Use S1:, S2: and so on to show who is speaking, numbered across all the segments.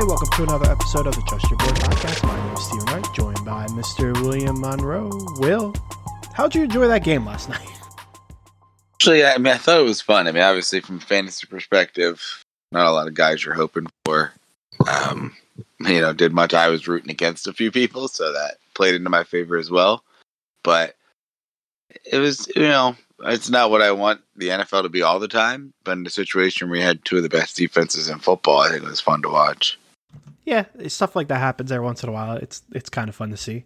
S1: everybody. Welcome to another episode of the Trust Your Boy podcast. My name is Steven Wright, joined by Mr. William Monroe. Will, how'd you enjoy that game last night?
S2: Actually, I mean, I thought it was fun. I mean, obviously, from a fantasy perspective, not a lot of guys you're hoping for. Um, you know, did much. I was rooting against a few people, so that played into my favor as well. But it was, you know, it's not what I want the NFL to be all the time. But in a situation where we had two of the best defenses in football, I think it was fun to watch.
S1: Yeah, stuff like that happens every once in a while. It's it's kind of fun to see.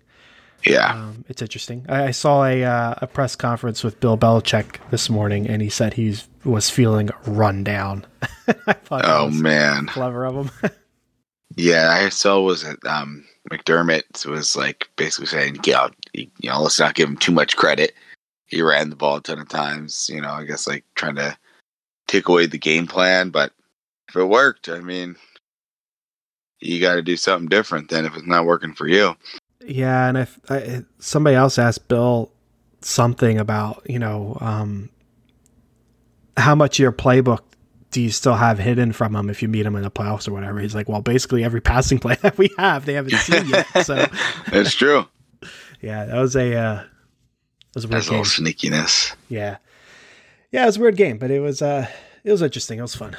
S2: Yeah,
S1: Um, it's interesting. I, I saw a uh, a press conference with Bill Belichick this morning, and he said he was feeling run down. I thought
S2: oh man,
S1: clever of him.
S2: yeah. I saw was it um, McDermott was like basically saying, yeah, you know, let's not give him too much credit. He ran the ball a ton of times. You know, I guess like trying to take away the game plan, but if it worked, I mean, you got to do something different than if it's not working for you.
S1: Yeah, and if I, somebody else asked Bill something about you know um, how much of your playbook do you still have hidden from him if you meet him in the playoffs or whatever, he's like, well, basically every passing play that we have, they haven't seen yet. So
S2: That's true.
S1: yeah, that was a uh, that was a weird
S2: That's a little
S1: game.
S2: sneakiness.
S1: Yeah, yeah, it was a weird game, but it was uh, it was interesting. It was fun.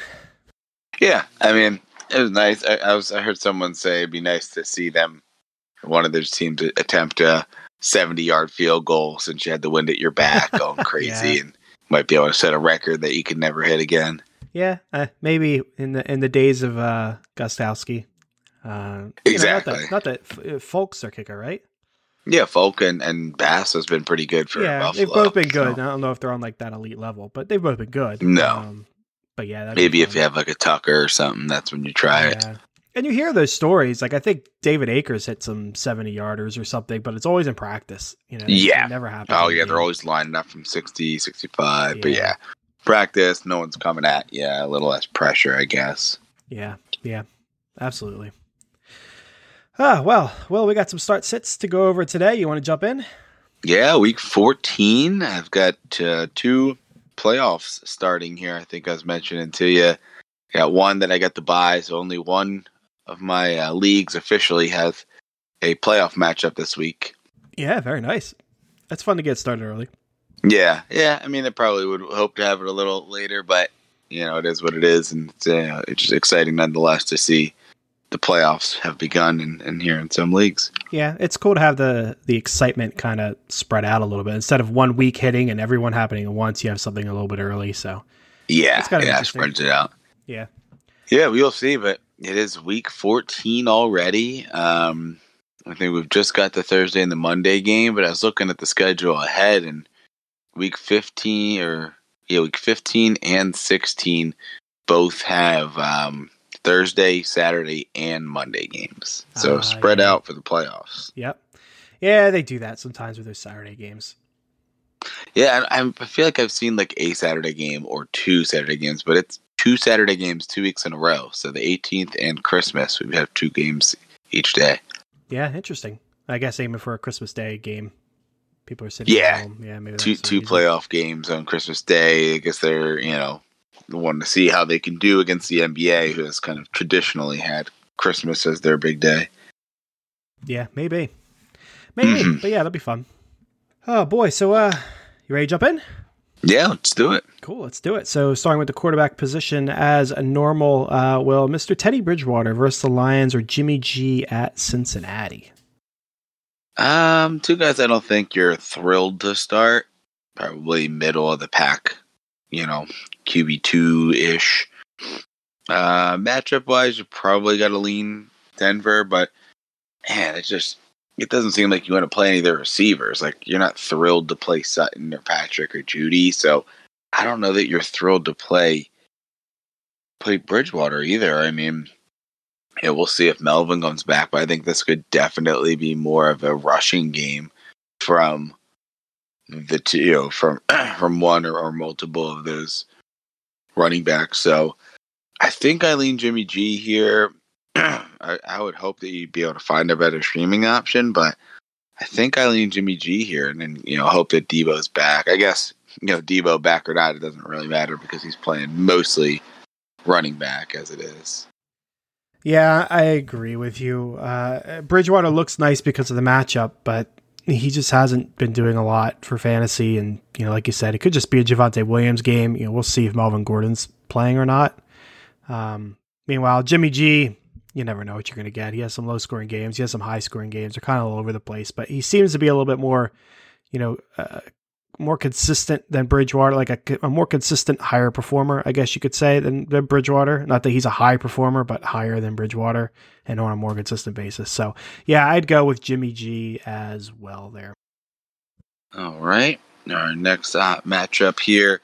S2: Yeah, I mean, it was nice. I, I was. I heard someone say it'd be nice to see them, one of their teams, attempt a seventy-yard field goal since you had the wind at your back, going crazy,
S1: Yeah.
S2: and might be able to set a record that you could never hit again.
S1: Yeah, uh, maybe in the in the days of uh, Gostkowski. Uh, you know,
S2: Exactly.
S1: not that, not that uh, Folk's their kicker, right?
S2: Yeah, Folk and, and Bass has been pretty good for
S1: yeah,
S2: Buffalo.
S1: they've both been good.
S2: so
S1: I don't know if they're on like that elite level, but they've both been good.
S2: No.
S1: Um, but yeah,
S2: maybe if you have like a Tucker or something, that's when you try it.
S1: And you hear those stories, like I think David Akers hit some seventy yarders or something, but it's always in practice. You know, it
S2: Yeah.
S1: never happens.
S2: Oh
S1: the
S2: yeah, they're always lining up from 60, 65. But
S1: Yeah.
S2: yeah, practice, no one's coming at you. A little less pressure, I guess.
S1: Yeah, yeah, absolutely. Ah, well, well, we got some start sits to go over today. You want to jump in?
S2: Yeah, week 14. I've got uh, two playoffs starting here. I think I was mentioning to you. I got one that I got to buy, so only one of my uh, leagues officially has a playoff matchup this week.
S1: Yeah, very nice. That's fun to get started early.
S2: Yeah, yeah. I mean, I probably would hope to have it a little later, but you know, it is what it is, and it's, uh, it's just exciting nonetheless to see the playoffs have begun in, in here in some leagues.
S1: Yeah, it's cool to have the the excitement kind of spread out a little bit instead of one week hitting and everyone happening at once. You have something a little bit early. So
S2: Yeah,
S1: It's
S2: yeah, spreads it out.
S1: yeah,
S2: Yeah, we'll see, but it is week 14 already. Um, I think we've just got the Thursday and the Monday game, but I was looking at the schedule ahead, and week 15 or yeah, week 15 and 16 both have um, Thursday, Saturday, and Monday games. So
S1: Ah,
S2: spread
S1: yeah.
S2: out for the playoffs.
S1: yep, yeah. They do that sometimes with those Saturday games.
S2: Yeah, I'm- I feel like I've seen like a Saturday game or two Saturday games, but it's two Saturday games two weeks in a row. So the 18th and Christmas, we have two games each day.
S1: Yeah, interesting. I guess aiming for a Christmas Day game. People are sitting
S2: Yeah.
S1: at home. Yeah, maybe
S2: two two playoff games on Christmas Day. I guess they're you know wanting to see how they can do against the NBA, who has kind of traditionally had Christmas as their big day.
S1: Yeah, maybe, maybe.
S2: Mhm.
S1: But yeah, that'd be fun. Oh boy, so uh, you ready to jump in?
S2: Yeah, let's do it.
S1: Cool, let's do it. So, starting with the quarterback position as a normal, uh, well, Mr. Teddy Bridgewater versus the Lions or Jimmy G at Cincinnati.
S2: Um, two guys I don't think you're thrilled to start. Probably middle of the pack, you know, QB two ish. Uh, matchup wise, you probably got to lean Denver, but man, it just it doesn't seem like you want to play any of their receivers. Like you're not thrilled to play Sutton or Patrick or Jeudy, so I don't know that you're thrilled to play play Bridgewater either. I mean, yeah, we'll see if Melvin comes back, but I think this could definitely be more of a rushing game from the two, you know, from from one or, or multiple of those running back. So I think I lean Jimmy G here. I, I would hope that you'd be able to find a better streaming option, but I think I lean Jimmy G here, and then you know hope that Deebo's back. I guess you know Deebo back or not, it doesn't really matter because he's playing mostly running back as it is.
S1: Yeah, I agree with you. Uh, Bridgewater looks nice because of the matchup, but he just hasn't been doing a lot for fantasy. And, you know, like you said, it could just be a Javonte Williams game. You know, we'll see if Melvin Gordon's playing or not. Um, meanwhile, Jimmy G, you never know what you're going to get. He has some low scoring games, he has some high scoring games. They're kind of all over the place, but he seems to be a little bit more, you know, uh, more consistent than Bridgewater, like a, a, more consistent, higher performer, I guess you could say, than, than, Bridgewater. Not that he's a high performer, but higher than Bridgewater and on a more consistent basis. So, yeah, I'd go with Jimmy G as well there.
S2: All right. Our next uh, matchup here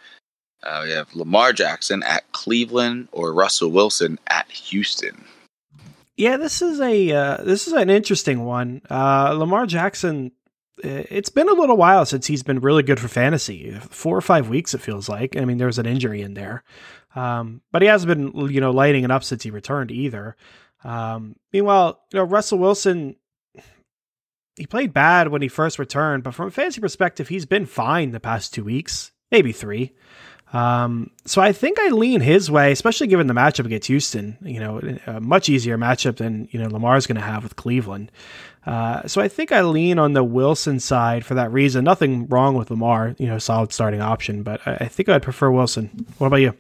S2: uh, we have Lamar Jackson at Cleveland or Russell Wilson at Houston.
S1: Yeah, this is a uh, this is an interesting one. Uh, Lamar Jackson it's been a little while since he's been really good for fantasy. Four or five weeks, it feels like. I mean, there's an injury in there, um, but he hasn't been, you know, lighting it up since he returned either. Um, meanwhile, you know, Russell Wilson, he played bad when he first returned, but from a fantasy perspective, he's been fine the past two weeks, maybe three. Um, so I think I lean his way, especially given the matchup against Houston. You know, a much easier matchup than you know Lamar's going to have with Cleveland. Uh, so I think I lean on the Wilson side for that reason. Nothing wrong with Lamar, you know, solid starting option, but I, I think I'd prefer Wilson. What about you?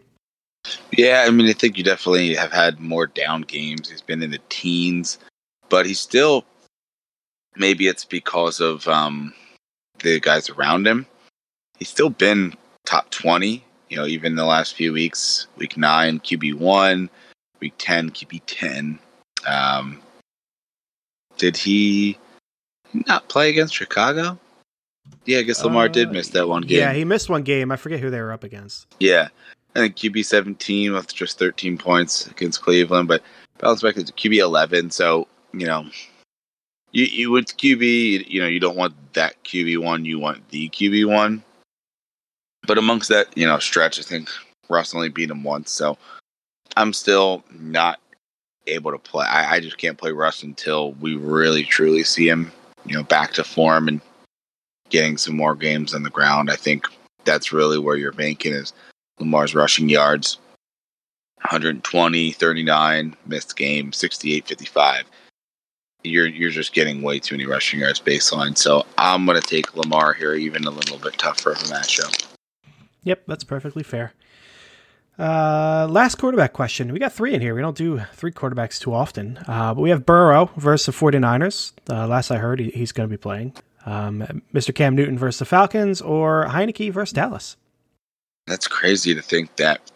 S2: Yeah, I mean, I think you definitely have had more down games. He's been in the teens, but he's still. Maybe it's because of um, the guys around him. He's still been top twenty you know, even the last few weeks, week nine, QB one, week 10, QB 10. Um, did he not play against Chicago? Yeah, I guess Lamar uh, did miss that one game.
S1: Yeah, he missed one game. I forget who they were up against.
S2: Yeah. I think QB 17 with just 13 points against Cleveland, but bounced back to QB 11. So, you know, you, you with QB, you know, you don't want that QB one, you want the QB one. But amongst that, you know, stretch, I think Russ only beat him once, so I'm still not able to play. I, I just can't play Russ until we really truly see him, you know, back to form and getting some more games on the ground. I think that's really where you're banking is Lamar's rushing yards. 120, 39, missed game, 68, 55. You're you're just getting way too many rushing yards baseline. So I'm gonna take Lamar here, even a little bit tougher of a matchup.
S1: Yep, that's perfectly fair. Uh, last quarterback question. We got three in here. We don't do three quarterbacks too often. Uh, but we have Burrow versus the 49ers. Uh, last I heard, he, he's going to be playing. Um, Mr. Cam Newton versus the Falcons or Heinicke versus Dallas.
S2: That's crazy to think that,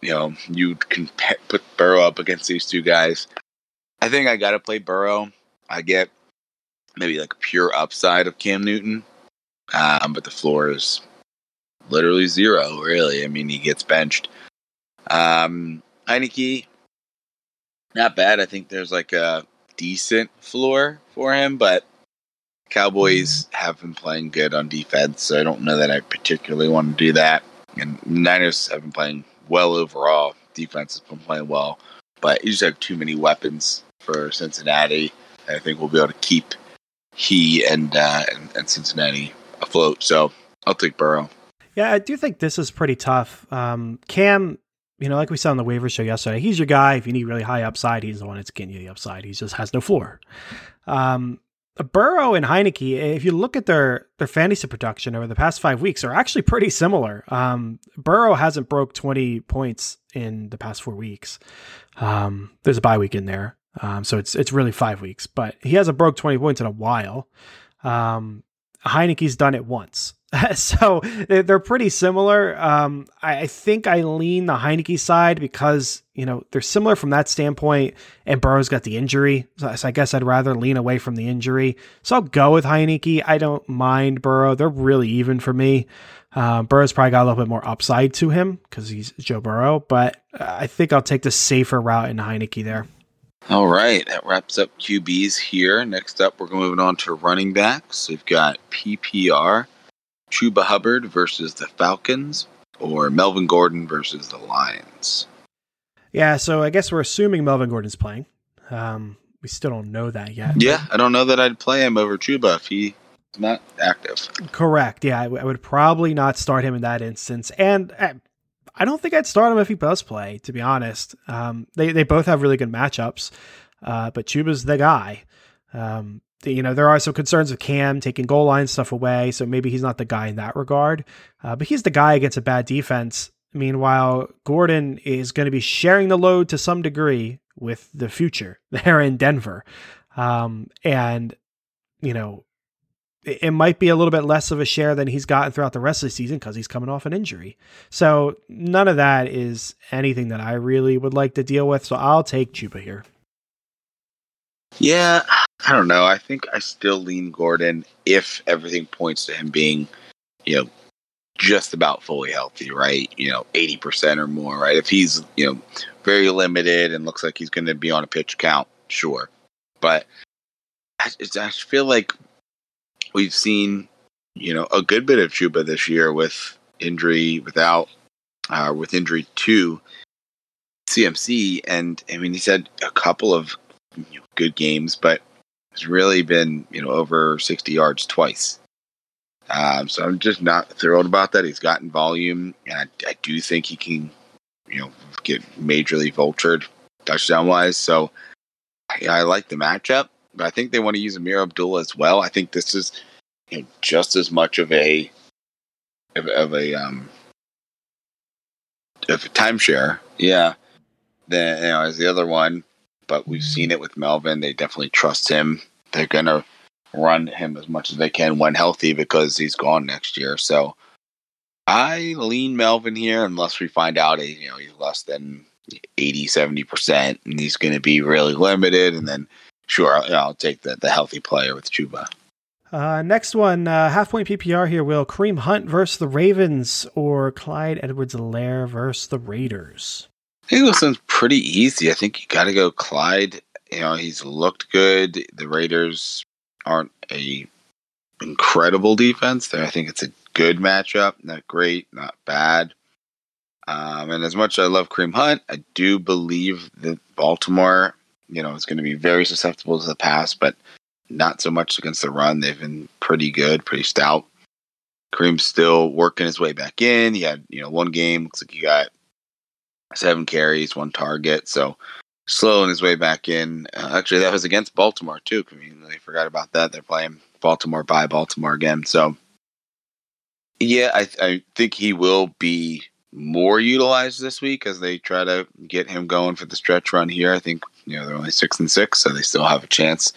S2: you know, you can put Burrow up against these two guys. I think I got to play Burrow. I get maybe like pure upside of Cam Newton, um, but the floor is literally zero, really. I mean, he gets benched. Um, Heinicke, not bad. I think there's like a decent floor for him, but Cowboys mm-hmm. have been playing good on defense, so I don't know that I particularly want to do that. And Niners have been playing well overall. Defense has been playing well, but you just have too many weapons for Cincinnati. I think we'll be able to keep he and uh, and, and Cincinnati afloat. So I'll take Burrow.
S1: Yeah, I do think this is pretty tough. Um, Cam, you know, like we saw on the waiver show yesterday, he's your guy. If you need really high upside, he's the one that's getting you the upside. He just has no floor. Um, Burrow and Heinicke, if you look at their their fantasy production over the past five weeks, are actually pretty similar. Um, Burrow hasn't broke twenty points in the past four weeks. Um, there's a bye week in there, um, so it's it's really five weeks, but he hasn't broke twenty points in a while. Um, Heinicke's done it once. so they're pretty similar. Um, I think I lean the Heinicke side because you know they're similar from that standpoint, and Burrow's got the injury, so I guess I'd rather lean away from the injury. So I'll go with Heinicke. I don't mind Burrow; they're really even for me. Uh, Burrow's probably got a little bit more upside to him because he's Joe Burrow, but I think I'll take the safer route in Heinicke there.
S2: All right, that wraps up QBs here. Next up, we're moving on to running backs. We've got PPR. Chuba Hubbard versus the Falcons or Melvin Gordon versus the Lions?
S1: Yeah, so I guess we're assuming Melvin Gordon's playing. Um, we still don't know that yet.
S2: Yeah, I don't know that I'd play him over Chuba if he's not active.
S1: Correct. Yeah, I, w- I would probably not start him in that instance. And uh, I don't think I'd start him if he does play. To be honest, um, they they both have really good matchups, uh, but Chuba's the guy. Um, you know, there are some concerns with Cam taking goal line stuff away, so maybe he's not the guy in that regard. Uh, but he's the guy against a bad defense. Meanwhile, Gordon is going to be sharing the load to some degree with the future there in Denver. Um, and, you know, it, it might be a little bit less of a share than he's gotten throughout the rest of the season because he's coming off an injury. So none of that is anything that I really would like to deal with. So I'll take Chuba here.
S2: Yeah, I don't know. I think I still lean Gordon if everything points to him being, you know, just about fully healthy, right? You know, 80% or more, right? If he's, you know, very limited and looks like he's going to be on a pitch count, sure. But I, I feel like we've seen, you know, a good bit of Chuba this year with injury, without, uh, with injury to CMC. And I mean, he's had a couple of good games, but has really been, you know, over 60 yards twice. Um, so I'm just not thrilled about that. He's gotten volume, and I, I do think he can, you know, get majorly vultured touchdown wise. So yeah, I like the matchup, but I think they want to use Ameer Abdullah as well. I think this is you know, just as much of a of, of a um of a timeshare, yeah, than you know as the other one. But we've seen it with Melvin. They definitely trust him. They're gonna run him as much as they can when healthy because he's gone next year. So I lean Melvin here unless we find out you know he's less than 80 70% and he's going to be really limited and then sure I'll, I'll take the, the healthy player with Chuba.
S1: Uh, next one, uh, half point PPR here. Will Kareem Hunt versus the Ravens or Clyde Edwards-Helaire versus the Raiders?
S2: I think this one's pretty easy. I think you got to go Clyde. You know, he's looked good. The Raiders aren't a incredible defense. I think it's a good matchup. Not great, not bad. Um, and as much as I love Kareem Hunt, I do believe that Baltimore, you know, is going to be very susceptible to the pass, but not so much against the run. They've been pretty good, pretty stout. Kareem's still working his way back in. He had, you know, one game. Looks like he got seven carries, one target. So slowing his way back in. Uh, actually, that was against Baltimore too. I mean, they forgot about that. They're playing Baltimore by Baltimore again. So, yeah, I, I think he will be more utilized this week as they try to get him going for the stretch run here. I think you know they're only six and six, so they still have a chance.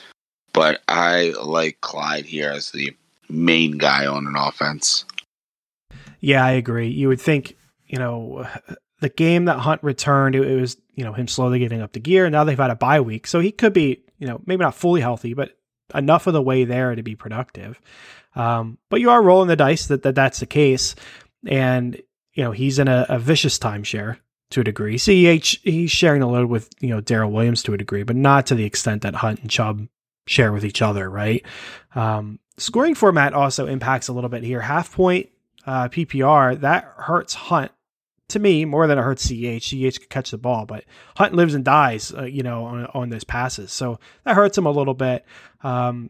S2: But I like Clyde here as the main guy on an offense.
S1: Yeah, I agree. You would think, you know, the game that Hunt returned, it, was, you know, him slowly getting up to gear. Now they've had a bye week. So he could be, you know, maybe not fully healthy, but enough of the way there to be productive. Um, but you are rolling the dice that, that that's the case. And, you know, he's in a, a vicious timeshare to a degree. CEH, he's sharing the load with, you know, Darrel Williams to a degree, but not to the extent that Hunt and Chubb share with each other, right? Um, scoring format also impacts a little bit here. Half point uh, PPR, that hurts Hunt to me more than it hurts CH. CH could catch the ball, but Hunt lives and dies, uh, you know, on, on those passes. So that hurts him a little bit. Um,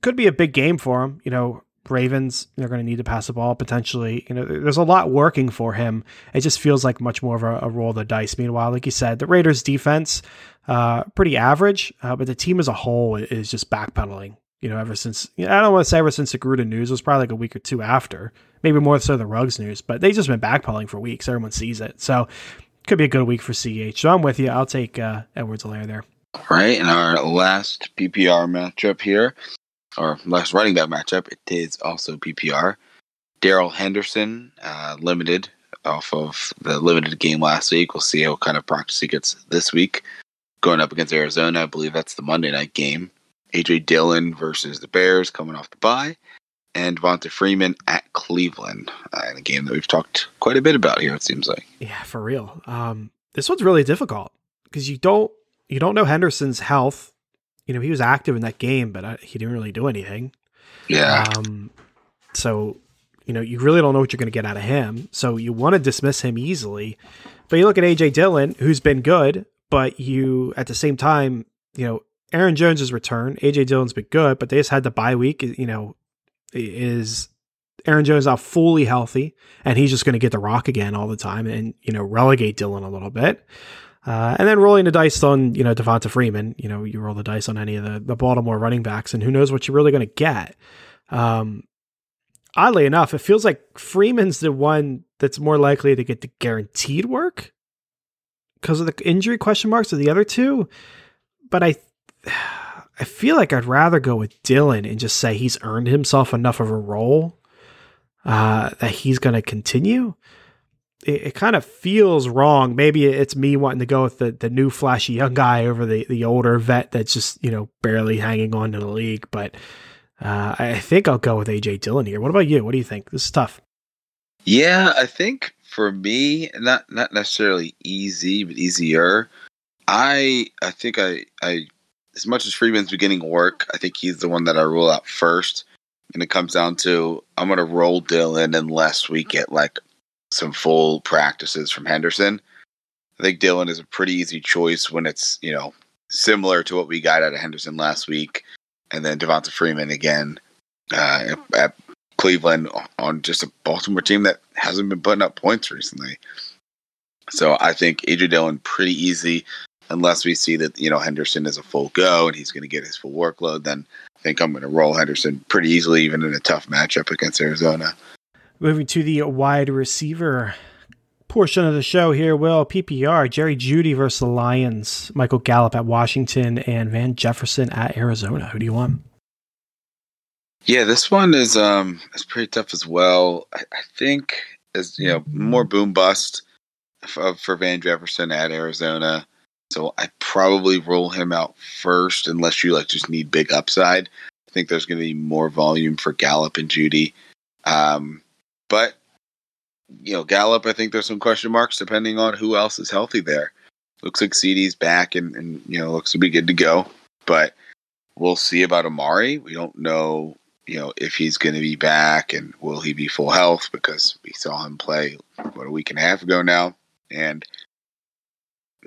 S1: could be a big game for him. You know, Ravens, they're going to need to pass the ball potentially. You know, there's a lot working for him. It just feels like much more of a, a roll of the dice. Meanwhile, like you said, the Raiders defense, uh, pretty average, uh, but the team as a whole is just backpedaling. You know, ever since, you know, I don't want to say ever since the Gruden news, it was probably like a week or two after maybe more so the Ruggs news, but they've just been backpedaling for weeks. Everyone sees it. So could be a good week for CH. So I'm with you. I'll take uh, Edwards-Helaire there.
S2: All right. And our last PPR matchup here, or last running back matchup, it is also PPR. Darrell Henderson, uh, limited off of the limited game last week. We'll see what kind of practice he gets this week. Going up against Arizona, I believe that's the Monday night game. AJ Dillon versus the Bears coming off the bye and Devonta Freeman at Cleveland uh, in a game that we've talked quite a bit about here. It seems like.
S1: Yeah, for real. Um, this one's really difficult because you don't you don't know Henderson's health. You know, he was active in that game, but I, uh, he didn't really do anything.
S2: Yeah.
S1: Um, so you know, you really don't know what you're going to get out of him. So you want to dismiss him easily. But you look at AJ Dillon, who's been good, but you at the same time, you know, Aaron Jones' return. AJ Dillon's been good, but they just had the bye week. You know, is Aaron Jones out fully healthy, and he's just going to get the rock again all the time, and you know relegate Dillon a little bit. Uh, and then rolling the dice on, you know, Devonta Freeman. You know, you roll the dice on any of the, the Baltimore running backs, and who knows what you're really going to get. Um, oddly enough, it feels like Freeman's the one that's more likely to get the guaranteed work because of the injury question marks of the other two. But I, I feel like I'd rather go with Dillon and just say he's earned himself enough of a role uh, that he's going to continue it, it kind of feels wrong. Maybe it's me wanting to go with the, the new flashy young guy over the, the older vet that's just, you know, barely hanging on to the league. But uh, I think I'll go with AJ Dillon here. What about you? What do you think? This is tough.
S2: Yeah, I think for me, not not necessarily easy, but easier. I I think I I as much as Freeman's beginning work, I think he's the one that I rule out first. And it comes down to I'm gonna roll Dillon unless we get like some full practices from Henderson. I think Dillon is a pretty easy choice when it's, you know, similar to what we got out of Henderson last week. And then Devonta Freeman again uh, at Cleveland on just a Baltimore team that hasn't been putting up points recently. So I think AJ Dillon pretty easy unless we see that, you know, Henderson is a full go and he's going to get his full workload. Then I think I'm going to roll Henderson pretty easily, even in a tough matchup against Arizona.
S1: Moving to the wide receiver portion of the show here, Will PPR Jerry Jeudy versus the Lions, Michael Gallup at Washington, and Van Jefferson at Arizona. Who do you want?
S2: Yeah, this one is um is pretty tough as well. I, I think is you know more boom bust for, for Van Jefferson at Arizona. So I probably roll him out first unless you like just need big upside. I think there's going to be more volume for Gallup and Jeudy, Um, but you know, Gallup, I think there's some question marks depending on who else is healthy there. Looks like CeeDee's back and, and you know looks to be good to go, but we'll see about Amari. We don't know, you know, if he's going to be back and will he be full health because we saw him play what a week and a half ago now, and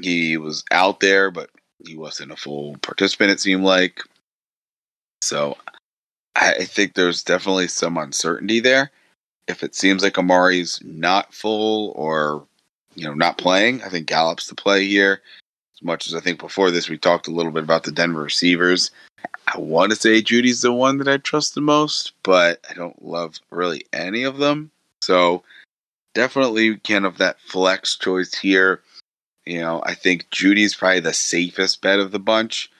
S2: he was out there, but he wasn't a full participant. It seemed like so. I think there's definitely some uncertainty there if it seems like Amari's not full or you know not playing, I think Gallup's the play here. As much as I think before this, we talked a little bit about the Denver receivers. I want to say Jeudy's the one that I trust the most, but I don't love really any of them. So definitely kind of that flex choice here. You know, I think Jeudy's probably the safest bet of the bunch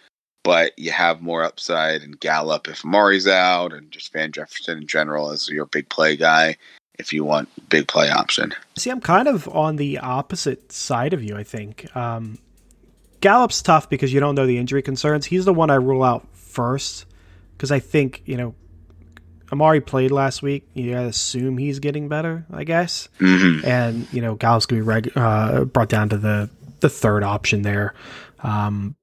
S2: but you have more upside in Gallup if Mari's out, and just Van Jefferson in general as your big play guy if you want big play option.
S1: See, I'm kind of on the opposite side of you. I think um, Gallup's tough because you don't know the injury concerns. He's the one I rule out first because I think you know Amari played last week. You gotta assume he's getting better, I guess.
S2: Mm-hmm.
S1: And you know Gallup's gonna be reg- uh, brought down to the the third option there. Um,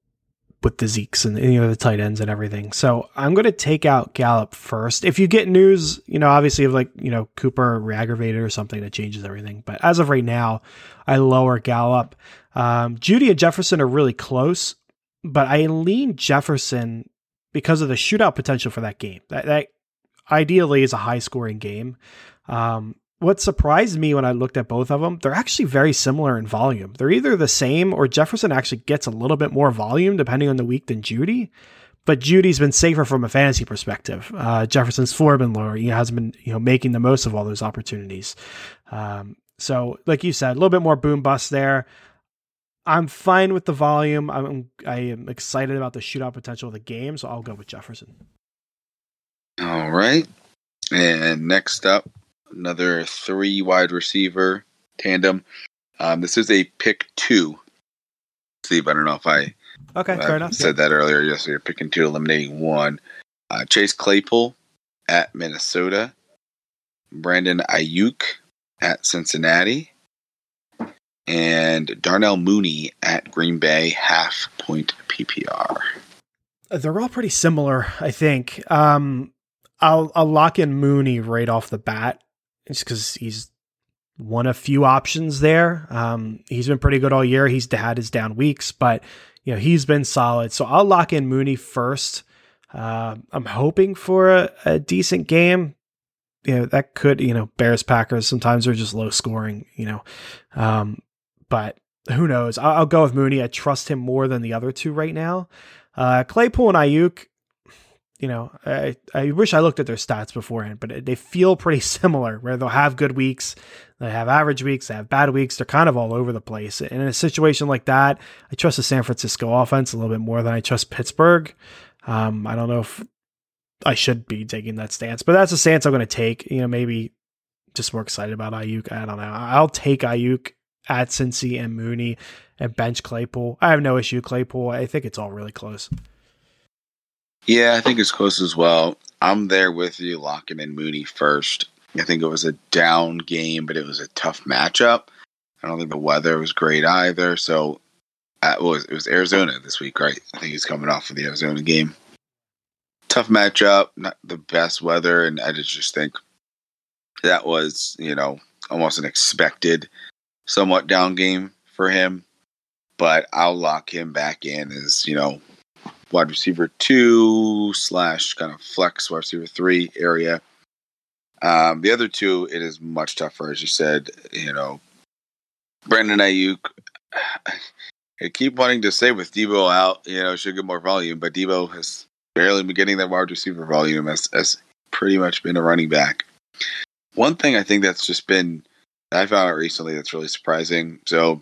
S1: with the Zekes and you know the tight ends and everything. So I'm going to take out Gallup first. If you get news, you know, obviously of like you know Cooper re-aggravated or something that changes everything. But as of right now, I lower Gallup. Um, Jeudy and Jefferson are really close, but I lean Jefferson because of the shootout potential for that game. That, that ideally is a high scoring game. Um, what surprised me when I looked at both of them, they're actually very similar in volume. They're either the same or Jefferson actually gets a little bit more volume depending on the week than Jeudy. But Jeudy's been safer from a fantasy perspective. Uh, Jefferson's floor been lower. He has been, you know, making the most of all those opportunities. Um, so, like you said, a little bit more boom bust there. I'm fine with the volume. I'm I am excited about the shootout potential of the game, so I'll go with Jefferson.
S2: All right. And next up, another three wide receiver tandem. Um, this is a pick two. Steve, I don't know if I
S1: okay,
S2: fair enough. Said that earlier. Yes, you're picking two, eliminating one. Uh, Chase Claypool at Minnesota. Brandon Aiyuk at Cincinnati. And Darnell Mooney at Green Bay, half point PPR.
S1: Uh, they're all pretty similar, I think. Um, I'll I'll lock in Mooney right off the bat just because he's one of few options there. Um, he's been pretty good all year. He's had his down weeks, but you know he's been solid. So I'll lock in Mooney first. Uh, I'm hoping for a, a, decent game. you know, that could, you know, Bears Packers sometimes are just low scoring, you know. Um, but who knows? I'll, I'll, go with Mooney. I trust him more than the other two right now. Uh, Claypool and Aiyuk, you know, I, I wish I looked at their stats beforehand, but they feel pretty similar where they'll have good weeks, they have average weeks, they have bad weeks. They're kind of all over the place. And in a situation like that, I trust the San Francisco offense a little bit more than I trust Pittsburgh. Um, I don't know if I should be taking that stance, but that's a stance I'm going to take. You know, maybe just more excited about Aiyuk. I don't know. I'll take Aiyuk at Cincy and Mooney and bench Claypool. I have no issue Claypool. I think it's all really close.
S2: Yeah, I think it's close as well. I'm there with you, locking in Mooney first. I think it was a down game, but it was a tough matchup. I don't think the weather was great either. So, uh, was it was Arizona this week, right? I think he's coming off of the Arizona game tough matchup, not the best weather, and I just think that was, you know, almost an expected, somewhat down game for him. But I'll lock him back in as, you know, wide receiver two slash kind of flex wide receiver three area. Um, the other two, it is much tougher, as you said. You know, Brandon Aiyuk. I keep wanting to say with Deebo out, you know, should get more volume, but Deebo has barely been getting that wide receiver volume as, as pretty much been a running back. One thing I think that's just been I found out recently that's really surprising. So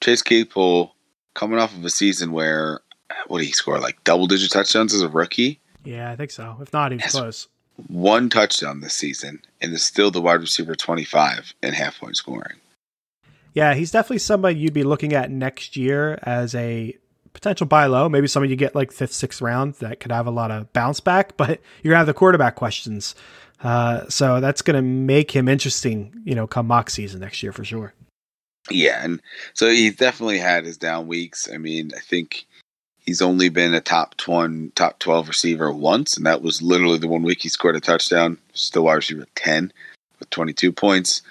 S2: Chase Claypool coming off of a season where what did he score like double digit touchdowns as a rookie?
S1: Yeah, I think so. If not, he's close.
S2: One touchdown this season, and is still the wide receiver twenty five in half point scoring.
S1: Yeah, he's definitely somebody you'd be looking at next year as a potential buy low. Maybe somebody you get like fifth, sixth round that could have a lot of bounce back, but you're gonna have the quarterback questions. Uh, so that's gonna make him interesting, you know, come mock season next year for sure.
S2: Yeah, and so he definitely had his down weeks. I mean, I think he's only been a top one, top twelve receiver once, and that was literally the one week he scored a touchdown. Still wide receiver ten with twenty two points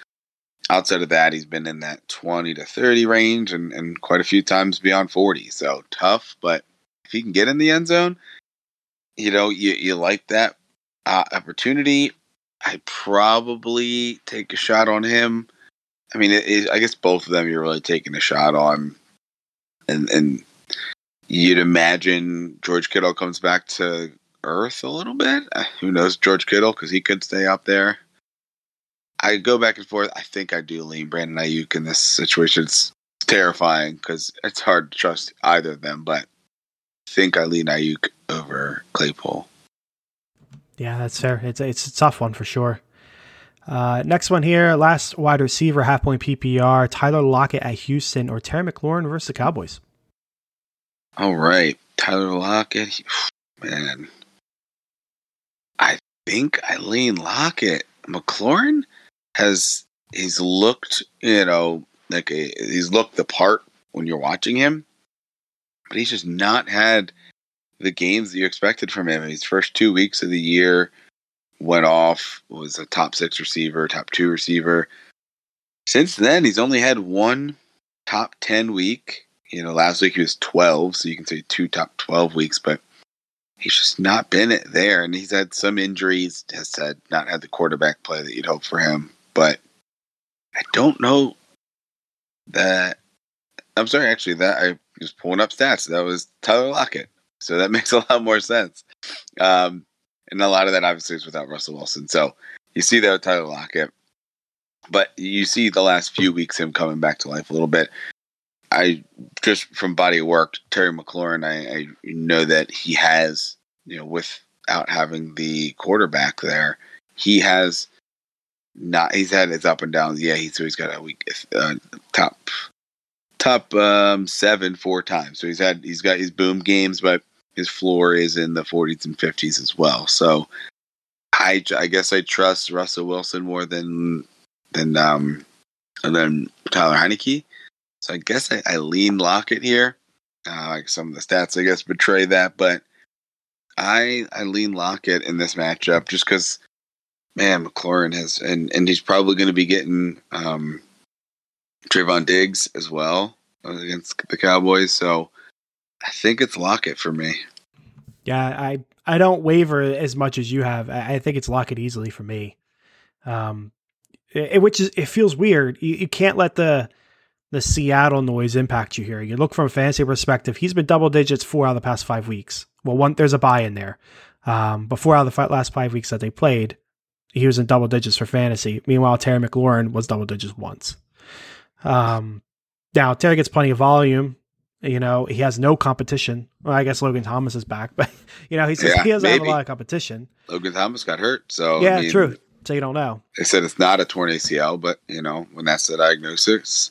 S2: outside of that, he's been in that 20 to 30 range and, and quite a few times beyond 40. So tough, but if he can get in the end zone, you know, you, you like that uh, opportunity. I probably take a shot on him. I mean, it, it, I guess both of them you're really taking a shot on, and and you'd imagine George Kittle comes back to earth a little bit. Uh, who knows George Kittle because he could stay up there. I go back and forth. I think I do lean Brandon Aiyuk in this situation. It's terrifying because it's hard to trust either of them, but I think I lean Aiyuk over Claypool.
S1: Yeah, that's fair. It's it's a tough one for sure. Uh, next one here, last wide receiver, half point PPR, Tyler Lockett at Houston or Terry McLaurin versus the Cowboys.
S2: All right, Tyler Lockett, man. I think Eileen Lockett. McLaurin, has he's looked, you know, like a, he's looked the part when you're watching him, but he's just not had the games that you expected from him. His first two weeks of the year went off, was a top six receiver, top two receiver. Since then, he's only had one top 10 week. You know, last week he was 12, so you can say two top 12 weeks, but he's just not been it there. And he's had some injuries, has said not had the quarterback play that you'd hope for him but I don't know that. I'm sorry, actually, that I was pulling up stats. That was Tyler Lockett, so that makes a lot more sense. Um, and a lot of that obviously is without Russell Wilson. So you see that with Tyler Lockett, but you see the last few weeks him coming back to life a little bit. I just from body of work, Terry McLaurin, I, I know that he has, you know, without having the quarterback there, he has not he's had his up and downs. Yeah, he's so he's got a week uh, top top um, seven four times. So he's had he's got his boom games, but his floor is in the 40s and 50s as well. So I I guess I trust Russell Wilson more than than um than Tyler Heinicke. So I guess I, I lean Lockett here. Uh, like some of the stats, I guess, betray that, but I I lean Lockett in this matchup just because man, McLaurin has, and and he's probably going to be getting um, Trevon Diggs as well against the Cowboys. So I think it's Lockett for me.
S1: Yeah, I I don't waver as much as you have. I, I think it's Lockett easily for me. Um, it, which is it feels weird. You, you can't let the the Seattle noise impact you here. You look from a fantasy perspective. He's been double digits four out of the past five weeks. Well, one there's a buy in there, um, but four out of the last five weeks that they played, he was in double digits for fantasy. Meanwhile, Terry McLaurin was double digits once. Um, now Terry gets plenty of volume. You know, he has no competition. Well, I guess Logan Thomas is back, but you know, he's yeah, he doesn't maybe. have a lot of competition.
S2: Logan Thomas got hurt, so
S1: yeah, I mean, true. So you don't know.
S2: They said it's not a torn ACL, but you know, when that's the diagnosis,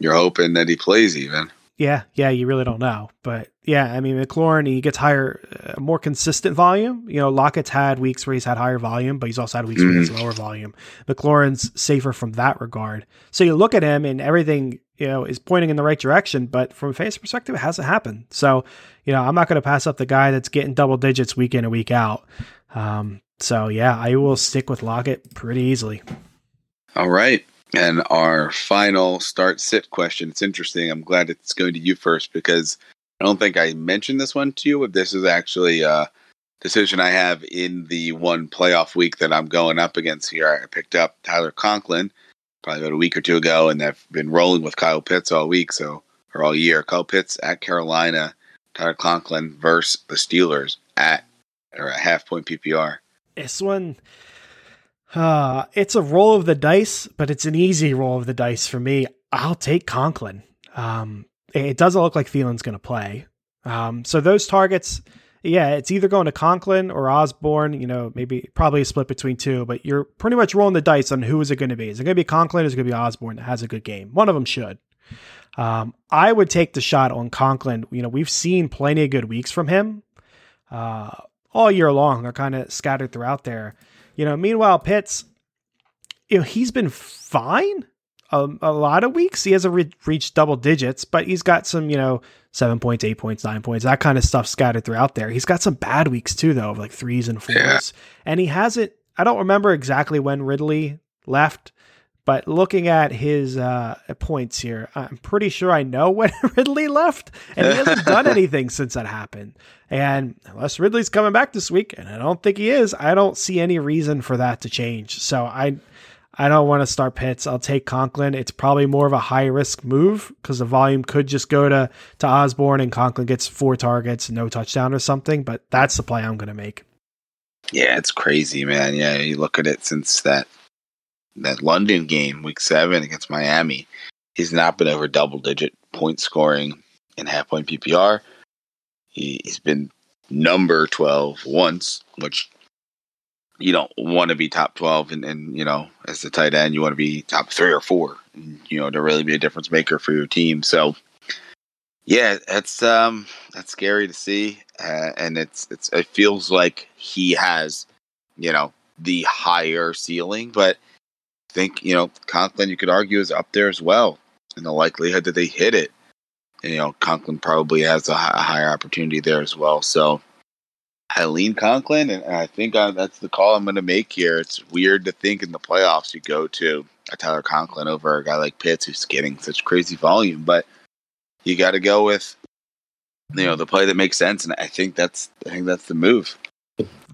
S2: you're hoping that he plays even.
S1: Yeah, yeah, you really don't know, but yeah, I mean McLaurin he gets higher, uh, more consistent volume. You know, Lockett's had weeks where he's had higher volume, but he's also had weeks mm-hmm. where he's lower volume. McLaurin's safer from that regard. So you look at him and everything you know is pointing in the right direction, but from a fantasy perspective, it hasn't happened. So you know, I'm not going to pass up the guy that's getting double digits week in and week out. Um, so yeah, I will stick with Lockett pretty easily.
S2: All right. And our final start sit question. It's interesting. I'm glad it's going to you first because I don't think I mentioned this one to you, but this is actually a decision I have in the one playoff week that I'm going up against here. I picked up Tyler Conklin probably about a week or two ago, and I've been rolling with Kyle Pitts all week, so or all year. Kyle Pitts at Carolina, Tyler Conklin versus the Steelers at or a half point PPR.
S1: This one uh, it's a roll of the dice, but it's an easy roll of the dice for me. I'll take Conklin. Um, it doesn't look like Thielen's going to play. Um, so those targets, yeah, it's either going to Conklin or Osborn. You know, maybe probably a split between two, but you're pretty much rolling the dice on who is it going to be. Is it going to be Conklin? Or is it going to be Osborn that has a good game? One of them should. Um, I would take the shot on Conklin. You know, we've seen plenty of good weeks from him uh, all year long. They're kind of scattered throughout there. You know, meanwhile, Pitts, you know, he's been fine a, a lot of weeks. He hasn't re- reached double digits, but he's got some, you know, seven points, eight points, nine points, that kind of stuff scattered throughout there. He's got some bad weeks too, though, of like threes and fours. Yeah. And he hasn't, I don't remember exactly when Ridley left, but looking at his uh, points here, I'm pretty sure I know when Ridley left, and he hasn't done anything since that happened. And unless Ridley's coming back this week, and I don't think he is, I don't see any reason for that to change. So I, I don't want to start Pitts. I'll take Conklin. It's probably more of a high risk move because the volume could just go to to Osborn, and Conklin gets four targets, no touchdown or something. But that's the play I'm going to make.
S2: Yeah, it's crazy, man. Yeah, you look at it since that that London game, week seven against Miami, he's not been over double digit point scoring in half point PPR. He, he's been number 12 once, which you don't want to be top 12 and, and you know as the tight end you want to be top three or four you know to really be a difference maker for your team so yeah that's um that's scary to see uh, and it's it's it feels like he has you know the higher ceiling but think, you know, Conklin, you could argue, is up there as well in the likelihood that they hit it. And, you know, Conklin probably has a, a higher opportunity there as well. So I lean Conklin, and I think I, that's the call I'm going to make here. It's weird to think in the playoffs you go to a Tyler Conklin over a guy like Pitts who's getting such crazy volume, but you got to go with you know the play that makes sense, and I think that's I think that's the move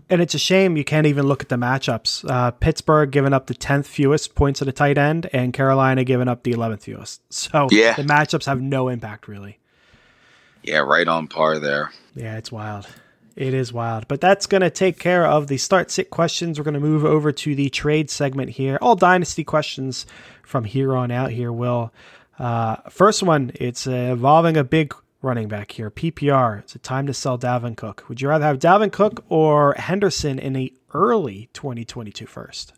S1: and it's a shame you can't even look at the matchups. Uh, Pittsburgh giving up the tenth fewest points at a tight end, and Carolina giving up the eleventh fewest. So yeah. the matchups have no impact really.
S2: Yeah, right on par there.
S1: Yeah, it's wild. It is wild. But that's going to take care of the start sit questions. We're going to move over to the trade segment here. All dynasty questions from here on out here, Will. Uh, first one, it's uh, involving a big running back here. PPR. It's a time to sell Dalvin Cook. Would you rather have Dalvin Cook or Henderson in a early 2022 first?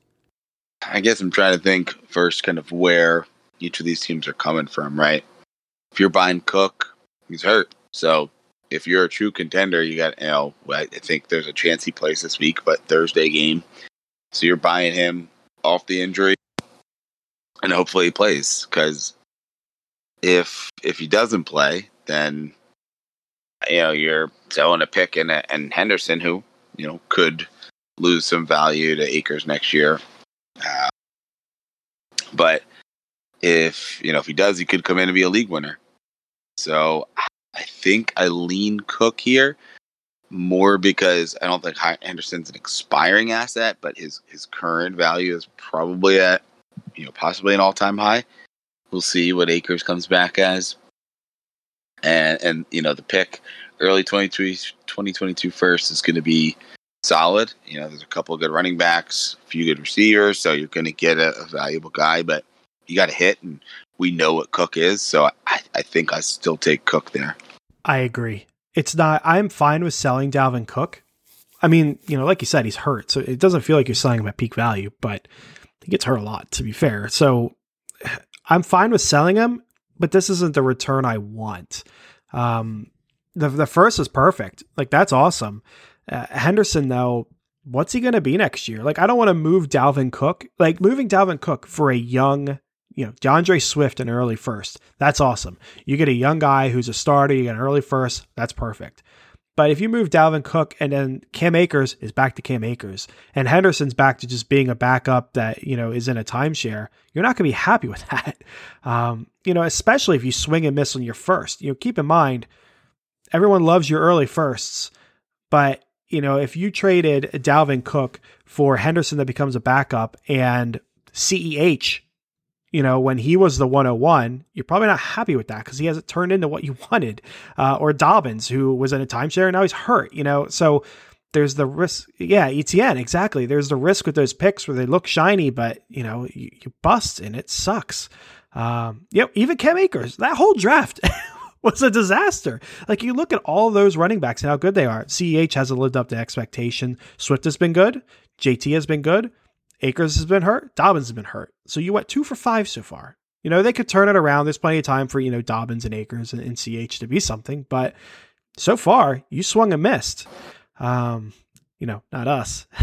S2: I guess I'm trying to think first kind of where each of these teams are coming from, right? If you're buying Cook, he's hurt. So if you're a true contender, you got, you know, I think there's a chance he plays this week, but Thursday game. So you're buying him off the injury and hopefully he plays because if if he doesn't play, then you know you're selling a pick and and Henderson, who you know could lose some value to Akers next year. Uh, but if you know if he does, he could come in and be a league winner. So I think I lean Cook here, more because I don't think Henderson's an expiring asset, but his his current value is probably at you know possibly an all time high. We'll see what Akers comes back as, and and you know the pick early 2022 first is going to be solid. You know, there's a couple of good running backs, a few good receivers, so you're going to get a, a, valuable guy, but you got to hit, and we know what Cook is, so I, I think I still take Cook there.
S1: I agree. It's not. I'm fine with selling Dalvin Cook. I mean, you know, like you said, he's hurt, so it doesn't feel like you're selling him at peak value, but he gets hurt a lot, to be fair. So I'm fine with selling him, but this isn't the return I want. Um, the the first is perfect. Like that's awesome. Uh, Henderson though, what's he going to be next year? Like I don't want to move Dalvin Cook. Like moving Dalvin Cook for a young, you know, D'Andre Swift an early first. That's awesome. You get a young guy who's a starter, you get an early first. That's perfect. But if you move Dalvin Cook and then Cam Akers is back to Cam Akers and Henderson's back to just being a backup that, you know, is in a timeshare, you're not going to be happy with that. Um, you know, especially if you swing and miss on your first. You know, keep in mind, everyone loves your early firsts, but you know, if you traded Dalvin Cook for Henderson that becomes a backup and CEH, you know, when he was the 101, you're probably not happy with that because he hasn't turned into what you wanted. Uh, or Dobbins, who was in a timeshare and now he's hurt, you know. So there's the risk. Yeah, ETN, exactly. There's the risk with those picks where they look shiny, but, you know, you, you bust and it sucks. Um, know, even Cam Akers, that whole draft was a disaster. Like you look at all those running backs and how good they are. CEH hasn't lived up to expectation. Swift has been good. JT has been good. Akers has been hurt. Dobbins has been hurt. So you went two for five so far. You know, they could turn it around. There's plenty of time for, you know, Dobbins and Akers and, and CH to be something. But so far, you swung and missed. Um, you know, not us.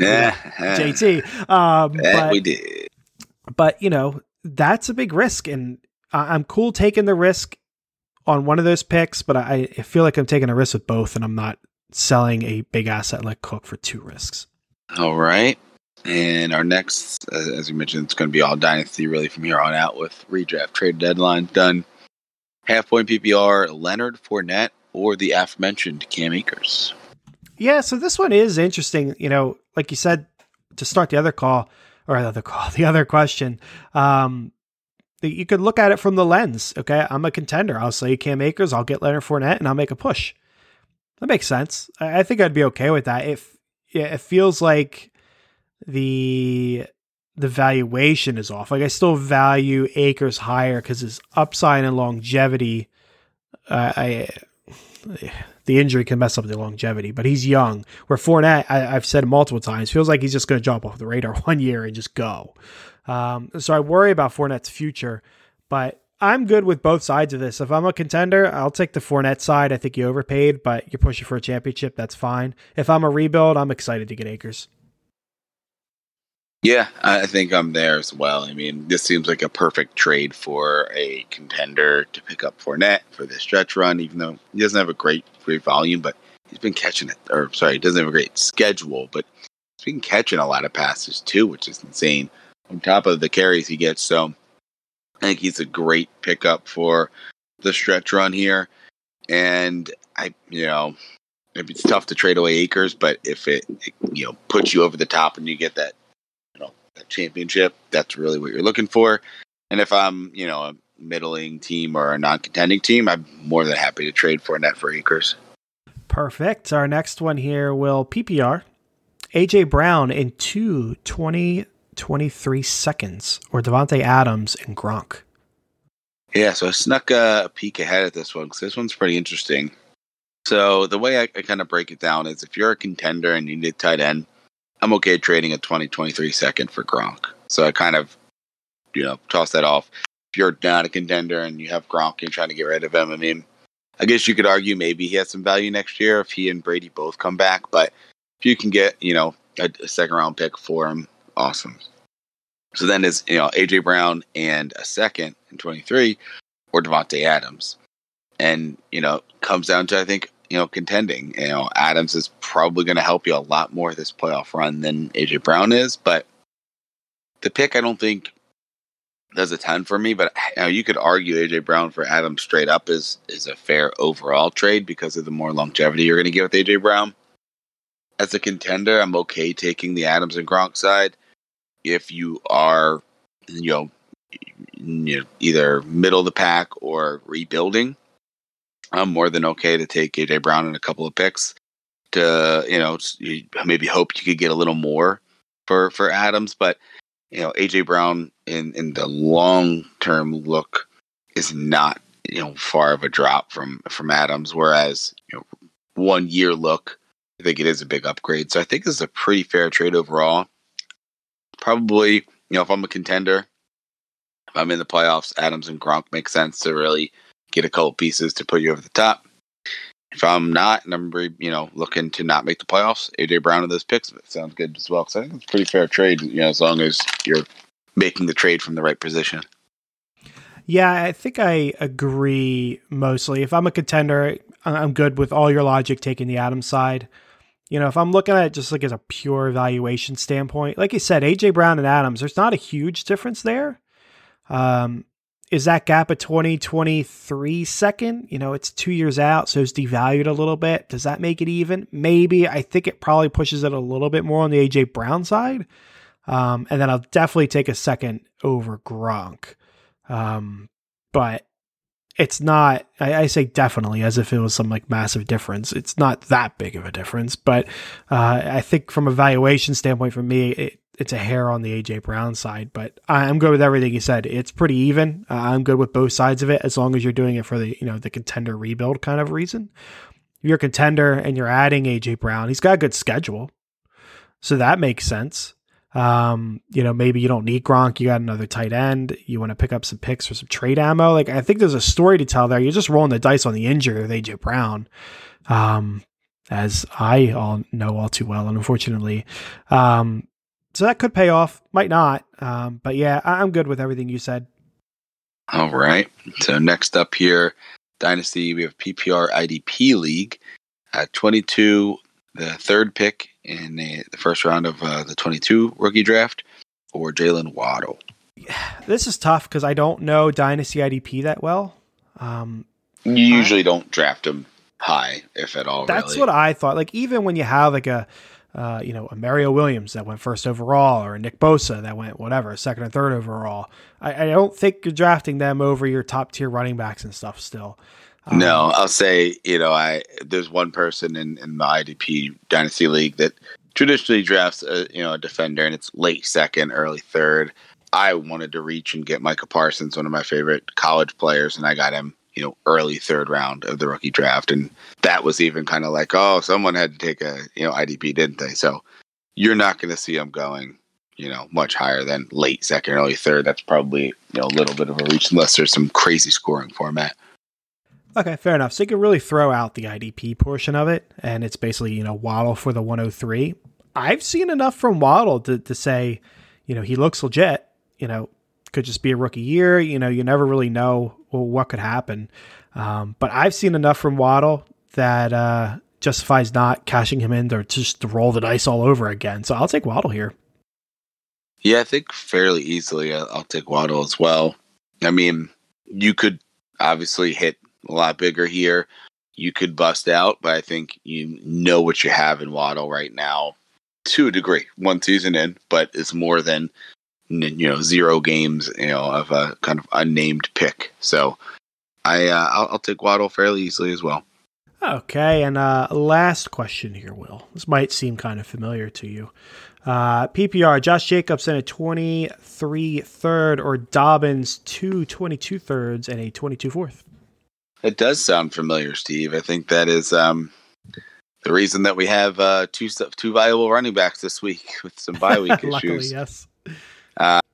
S1: yeah. JT. Um,
S2: yeah, but, we did.
S1: But, you know, that's a big risk. And I'm cool taking the risk on one of those picks, but I, I feel like I'm taking a risk with both, and I'm not selling a big asset like Cook for two risks.
S2: All right. And our next, uh, as you mentioned, it's going to be all dynasty really from here on out with redraft trade deadline done. Half point PPR, Leonard Fournette, or the aforementioned Cam Akers.
S1: Yeah, so this one is interesting. You know, like you said to start the other call or the other call, the other question. Um, you could look at it from the lens. Okay, I'm a contender. I'll say Cam Akers. I'll get Leonard Fournette, and I'll make a push. That makes sense. I think I'd be okay with that. If it feels like the the valuation is off. Like I still value Akers higher because his upside and longevity. Uh, I the injury can mess up the longevity, but he's young. Where Fournette, I, have said multiple times, feels like he's just going to drop off the radar one year and just go. Um, so I worry about Fournette's future, but I'm good with both sides of this. If I'm a contender, I'll take the Fournette side. I think you overpaid, but you're pushing for a championship. That's fine. If I'm a rebuild, I'm excited to get Akers.
S2: Yeah, I think I'm there as well. I mean, this seems like a perfect trade for a contender to pick up Fournette for the stretch run, even though he doesn't have a great great volume, but he's been catching it. Or sorry, he doesn't have a great schedule, but he's been catching a lot of passes too, which is insane on top of the carries he gets. So I think he's a great pickup for the stretch run here. And I, you know, it's tough to trade away Akers, but if it, it, you know, puts you over the top and you get that, that championship, that's really what you're looking for. And if I'm, you know, a middling team or a non-contending team, I'm more than happy to trade Fournette for Akers.
S1: Perfect. Our next one here will PPR. AJ Brown in two 20 23 seconds, or Davante Adams and Gronk.
S2: Yeah, so I snuck a peek ahead at this one because this one's pretty interesting. So the way I, I kind of break it down is if you're a contender and you need tight end, I'm okay trading a 20, 23 second for Gronk. So I kind of, you know, toss that off. If you're not a contender and you have Gronk and trying to get rid of him, I mean, I guess you could argue maybe he has some value next year if he and Brady both come back. But if you can get, you know, a, a second round pick for him, awesome. So then it's you know AJ Brown and a second in 23, or Davante Adams, and you know comes down to I think you know contending. You know Adams is probably going to help you a lot more this playoff run than AJ Brown is, but the pick I don't think does a ton for me. But you, know, you could argue AJ Brown for Adams straight up is is a fair overall trade because of the more longevity you're going to get with AJ Brown. As a contender, I'm okay taking the Adams and Gronk side. If you are, you know, you know either middle of the pack or rebuilding, I'm more than okay to take AJ Brown in a couple of picks to you know maybe hope you could get a little more for for Adams, but you know AJ Brown in in the long term look is not you know far of a drop from from Adams, whereas you know one year look I think it is a big upgrade. So I think this is a pretty fair trade overall. Probably you know if I'm a contender, if I'm in the playoffs, Adams and Gronk make sense to really get a couple pieces to put you over the top. If I'm not, and I'm you know looking to not make the playoffs, AJ Brown of those picks sounds good as well. I think it's a pretty fair trade, you know, as long as you're making the trade from the right position.
S1: Yeah, I think I agree mostly. If I'm a contender, I'm good with all your logic taking the Adams side. You know, if I'm looking at it just like as a pure evaluation standpoint, like you said, AJ Brown and Adams, there's not a huge difference there. Um, is that gap a 2023 second? You know, it's two years out, so it's devalued a little bit. Does that make it even? Maybe. I think it probably pushes it a little bit more on the AJ Brown side. Um, and then I'll definitely take a second over Gronk. Um, but it's not, I, I, say definitely as if it was some like massive difference. It's not that big of a difference. But uh, I think from a valuation standpoint, for me, it, it's a hair on the AJ Brown side, but I'm good with everything you said. It's pretty even. Uh, I'm good with both sides of it as long as you're doing it for the you know the contender rebuild kind of reason. If you're a contender and you're adding AJ Brown, he's got a good schedule, so that makes sense. Um, you know, maybe you don't need Gronk, you got another tight end, you want to pick up some picks for some trade ammo. Like I think there's a story to tell there. You're just rolling the dice on the injury of AJ Brown. Um, as I all know all too well, and unfortunately, um, so that could pay off, might not. Um, but yeah, I'm good with everything you said.
S2: All right. So next up here, Dynasty, we have PPR IDP League at 22, the third pick in the, the first round of uh, the 22 rookie draft, or Jaylen Waddle.
S1: This is tough because I don't know Dynasty IDP that well. Um,
S2: you usually I, don't draft them high, if at all.
S1: That's
S2: really.
S1: what I thought. Like even when you have like a uh, you know, a Mario Williams that went first overall, or a Nick Bosa that went whatever, second or third overall. I, I don't think you're drafting them over your top tier running backs and stuff still.
S2: Um, no, I'll say, you know, I there's one person in, in the IDP Dynasty League that traditionally drafts a you know a defender and it's late second, early third. I wanted to reach and get Micah Parsons, one of my favorite college players, and I got him you know early third round of the rookie draft, and that was even kind of like, oh, someone had to take a you know IDP, didn't they? So you're not going to see them going you know much higher than late second, early third. That's probably you know a little bit of a reach unless there's some crazy scoring format.
S1: Okay, fair enough. So you can really throw out the IDP portion of it, and it's basically you know Waddle for the 103. I've seen enough from Waddle to, to say, you know, he looks legit. You know, could just be a rookie year. You know, you never really know well, what could happen. Um, but I've seen enough from Waddle that uh, justifies not cashing him in or just to roll the dice all over again. So I'll take Waddle here.
S2: Yeah, I think fairly easily I'll take Waddle as well. I mean, you could obviously hit a lot bigger here. You could bust out, but I think you know what you have in Waddle right now to a degree. One season in, but it's more than you know zero games you know of a kind of unnamed pick. So I uh, I'll, I'll, take Waddle fairly easily as well.
S1: Okay, and uh, last question here, Will. This might seem kind of familiar to you. Uh, PPR, Josh Jacobs in a 23 third or Dobbins two 22 thirds and a 22 fourth.
S2: It does sound familiar, Steve. I think that is um, the reason that we have uh, two two viable running backs this week with some bye week issues. Luckily,
S1: yes.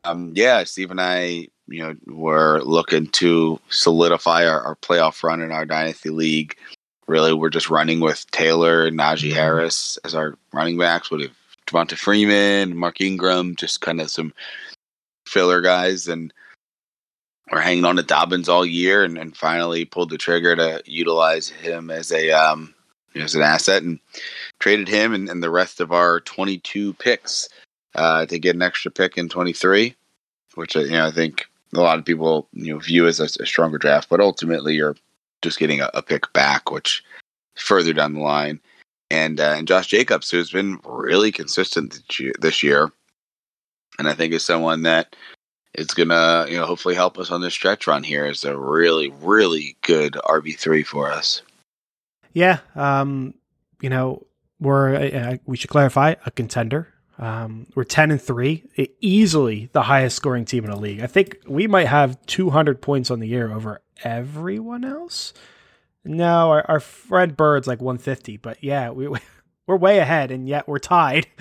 S2: Um, yeah, Steve and I, you know, were looking to solidify our, our playoff run in our dynasty league. Really, we're just running with Taylor and Najee mm-hmm. Harris as our running backs. We have Devonta Freeman, Mark Ingram, just kind of some filler guys, and we're hanging on to Dobbins all year, and, and finally pulled the trigger to utilize him as a um, as an asset, and traded him and, and the rest of our 22 picks uh, to get an extra pick in 23, which uh, you know I think a lot of people you know view as a, a stronger draft, but ultimately you're just getting a, a, pick back, which further down the line. And uh, and Josh Jacobs, who's been really consistent this year, and I think is someone that is gonna you know hopefully help us on this stretch run here. Is a really really good RB three for us.
S1: Yeah, um, you know we're uh, we should clarify a contender. Um, we're ten and three, easily the highest scoring team in the league. I think we might have two hundred points on the year over everyone else. No, our, our friend Bird's like one fifty, but yeah, we. We're way ahead, and yet we're tied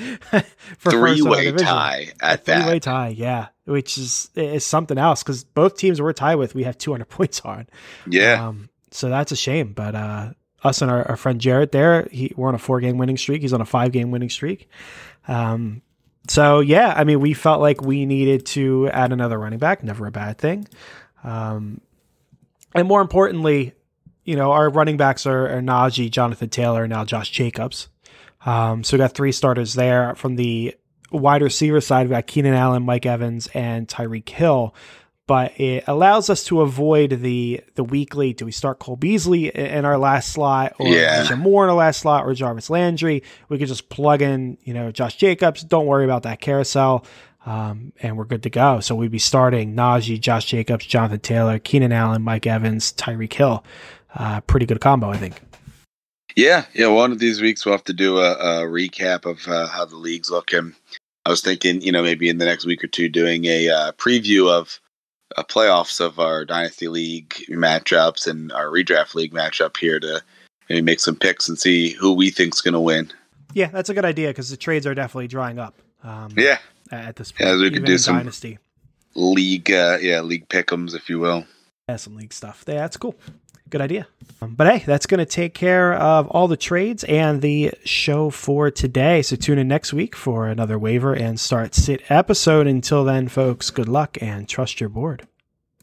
S2: for three-way tie at
S1: a three-way tie. Yeah, which is is something else because both teams we're tied with, we have 200 points on.
S2: Yeah, um,
S1: so that's a shame. But uh, us and our, our friend Jarrett there. He, we're on a four game winning streak. He's on a five game winning streak. Um, so yeah, I mean, we felt like we needed to add another running back. Never a bad thing. Um, and more importantly, you know, our running backs are, are Najee, Jonathan Taylor, and now Josh Jacobs. Um, so we got three starters there from the wide receiver side. We got Keenan Allen, Mike Evans, and Tyreek Hill but it allows us to avoid the the weekly. Do we start Cole Beasley in our last slot, or
S2: yeah.
S1: Moore in our last slot, or Jarvis Landry? We could just plug in, you know, Josh Jacobs. Don't worry about that carousel, um, and we're good to go. So we'd be starting Najee, Josh Jacobs, Jonathan Taylor, Keenan Allen, Mike Evans, Tyreek Hill. Uh, pretty good combo, I think.
S2: Yeah, yeah. One of these weeks we'll have to do a, a recap of uh, how the league's looking. I was thinking, you know, maybe in the next week or two, doing a uh, preview of uh, playoffs of our dynasty league matchups and our redraft league matchup here to maybe make some picks and see who we think's going to win.
S1: Yeah, that's a good idea because the trades are definitely drying up. Um,
S2: yeah,
S1: at this point,
S2: yeah, we could do some
S1: dynasty
S2: league, uh, yeah, league pickums, if you will.
S1: Yeah, some league stuff. Yeah, that's cool. Good idea. Um, but hey, that's going to take care of all the trades and the show for today. So tune in next week for another waiver and start sit episode. Until then, folks, good luck and trust your board.